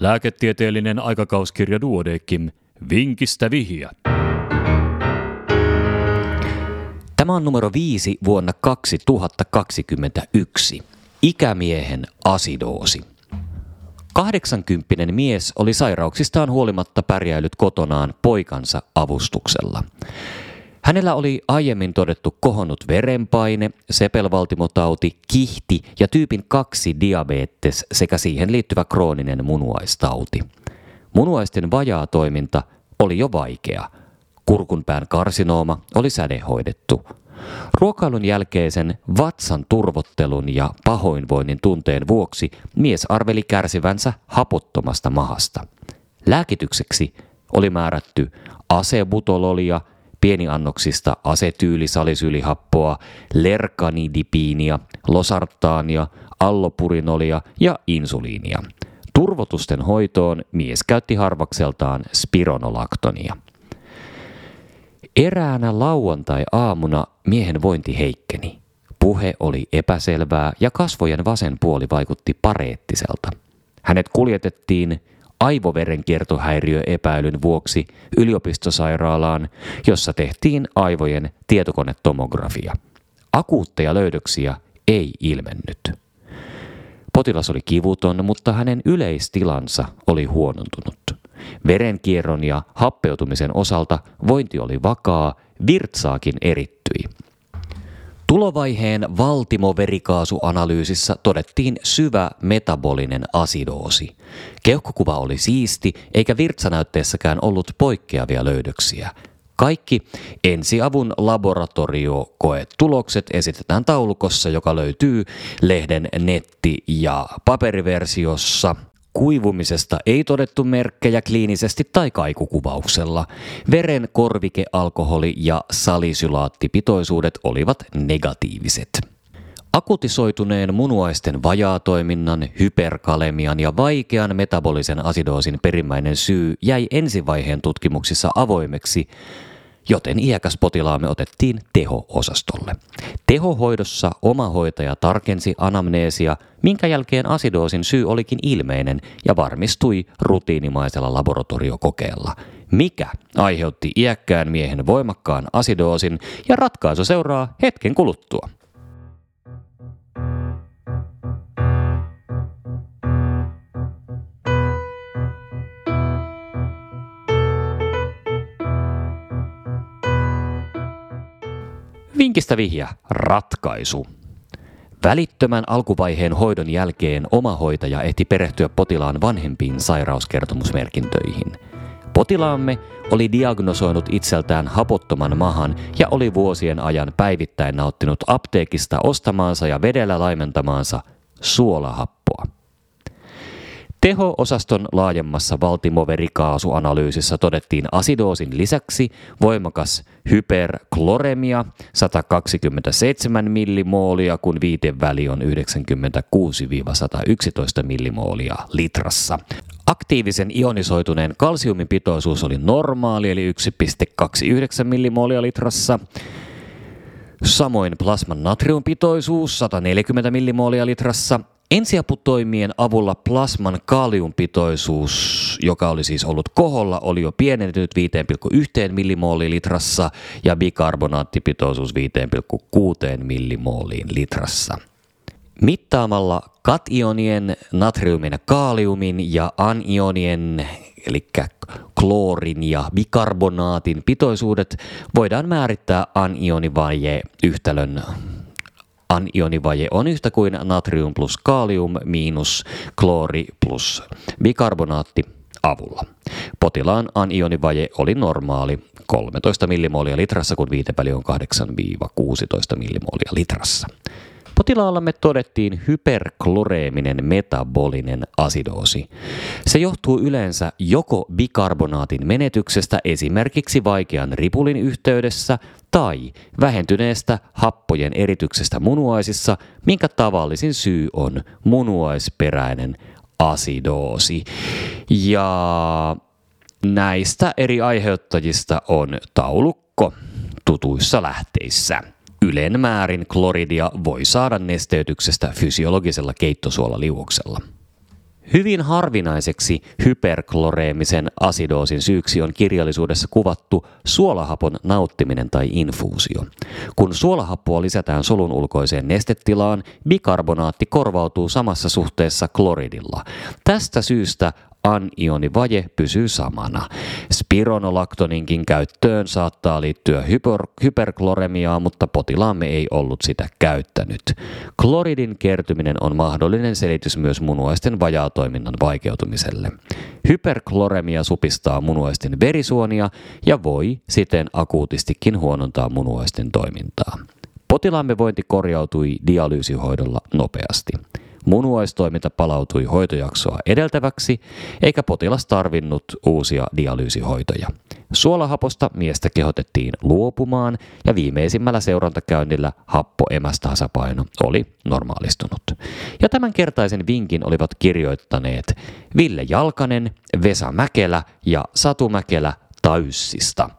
lääketieteellinen aikakauskirja Duodekim, vinkistä vihja. Tämä on numero viisi vuonna 2021. Ikämiehen asidoosi. 80 mies oli sairauksistaan huolimatta pärjäillyt kotonaan poikansa avustuksella. Hänellä oli aiemmin todettu kohonnut verenpaine, sepelvaltimotauti, kihti ja tyypin 2 diabetes sekä siihen liittyvä krooninen munuaistauti. Munuaisten vajaa toiminta oli jo vaikea. Kurkunpään karsinooma oli sädehoidettu. Ruokailun jälkeisen vatsan turvottelun ja pahoinvoinnin tunteen vuoksi mies arveli kärsivänsä hapottomasta mahasta. Lääkitykseksi oli määrätty asebutololia, pieniannoksista asetyylisalisylihappoa, lerkanidipiinia, losartaania, allopurinolia ja insuliinia. Turvotusten hoitoon mies käytti harvakseltaan spironolaktonia. Eräänä lauantai-aamuna miehen vointi heikkeni. Puhe oli epäselvää ja kasvojen vasen puoli vaikutti pareettiselta. Hänet kuljetettiin aivoverenkiertohäiriö epäilyn vuoksi yliopistosairaalaan, jossa tehtiin aivojen tietokonetomografia. Akuutteja löydöksiä ei ilmennyt. Potilas oli kivuton, mutta hänen yleistilansa oli huonontunut. Verenkierron ja happeutumisen osalta vointi oli vakaa, virtsaakin erittyi. Tulovaiheen valtimoverikaasuanalyysissä todettiin syvä metabolinen asidoosi. Keuhkokuva oli siisti, eikä virtsanäytteessäkään ollut poikkeavia löydöksiä. Kaikki ensiavun laboratoriokoetulokset esitetään taulukossa, joka löytyy lehden netti- ja paperiversiossa – Kuivumisesta ei todettu merkkejä kliinisesti tai kaikukuvauksella. Veren korvikealkoholi- ja salisylaattipitoisuudet olivat negatiiviset. Akutisoituneen munuaisten vajaatoiminnan, hyperkalemian ja vaikean metabolisen asidoosin perimmäinen syy jäi ensivaiheen tutkimuksissa avoimeksi, joten iäkäs potilaamme otettiin teho-osastolle. Tehohoidossa oma hoitaja tarkensi anamneesia, minkä jälkeen asidoosin syy olikin ilmeinen ja varmistui rutiinimaisella laboratoriokokeella. Mikä aiheutti iäkkään miehen voimakkaan asidoosin ja ratkaisu seuraa hetken kuluttua. Vinkistä vihja, ratkaisu. Välittömän alkuvaiheen hoidon jälkeen oma hoitaja ehti perehtyä potilaan vanhempiin sairauskertomusmerkintöihin. Potilaamme oli diagnosoinut itseltään hapottoman mahan ja oli vuosien ajan päivittäin nauttinut apteekista ostamaansa ja vedellä laimentamaansa suolahappoa. Teho-osaston laajemmassa valtimoverikaasuanalyysissä todettiin asidoosin lisäksi voimakas hyperkloremia 127 millimoolia, kun viiteväli on 96-111 millimoolia litrassa. Aktiivisen ionisoituneen kalsiumin pitoisuus oli normaali eli 1,29 millimoolia litrassa. Samoin plasman natriumpitoisuus 140 millimoolia litrassa Ensiaputoimien avulla plasman kaliumpitoisuus, joka oli siis ollut koholla, oli jo pienentynyt 5,1 millimooliin litrassa ja bikarbonaattipitoisuus 5,6 millimooliin litrassa. Mittaamalla kationien, natriumin ja kaaliumin ja anionien eli kloorin ja bikarbonaatin pitoisuudet voidaan määrittää anionivaje yhtälön anionivaje on yhtä kuin natrium plus kalium miinus kloori plus bikarbonaatti avulla. Potilaan anionivaje oli normaali 13 millimoolia litrassa, kun viiteväli on 8-16 millimoolia litrassa. Potilaallamme todettiin hyperkloreeminen metabolinen asidoosi. Se johtuu yleensä joko bikarbonaatin menetyksestä esimerkiksi vaikean ripulin yhteydessä tai vähentyneestä happojen erityksestä munuaisissa, minkä tavallisin syy on munuaisperäinen asidoosi. Ja näistä eri aiheuttajista on taulukko tutuissa lähteissä. Ylen määrin kloridia voi saada nesteytyksestä fysiologisella keittosuolaliuoksella. Hyvin harvinaiseksi hyperkloreemisen asidoosin syyksi on kirjallisuudessa kuvattu suolahapon nauttiminen tai infuusio. Kun suolahappoa lisätään solun ulkoiseen nestetilaan, bikarbonaatti korvautuu samassa suhteessa kloridilla. Tästä syystä anionivaje pysyy samana. Spironolaktoninkin käyttöön saattaa liittyä hyper- hyperkloremiaa, mutta potilaamme ei ollut sitä käyttänyt. Kloridin kertyminen on mahdollinen selitys myös munuaisten vajaatoiminnan vaikeutumiselle. Hyperkloremia supistaa munuaisten verisuonia ja voi siten akuutistikin huonontaa munuaisten toimintaa. Potilaamme vointi korjautui dialyysihoidolla nopeasti. Munuaistoiminta palautui hoitojaksoa edeltäväksi, eikä potilas tarvinnut uusia dialyysihoitoja. Suolahaposta miestä kehotettiin luopumaan ja viimeisimmällä seurantakäynnillä happoemästasapaino oli normaalistunut. Ja tämän kertaisen vinkin olivat kirjoittaneet Ville Jalkanen, Vesa Mäkelä ja Satu Mäkelä Tayssista.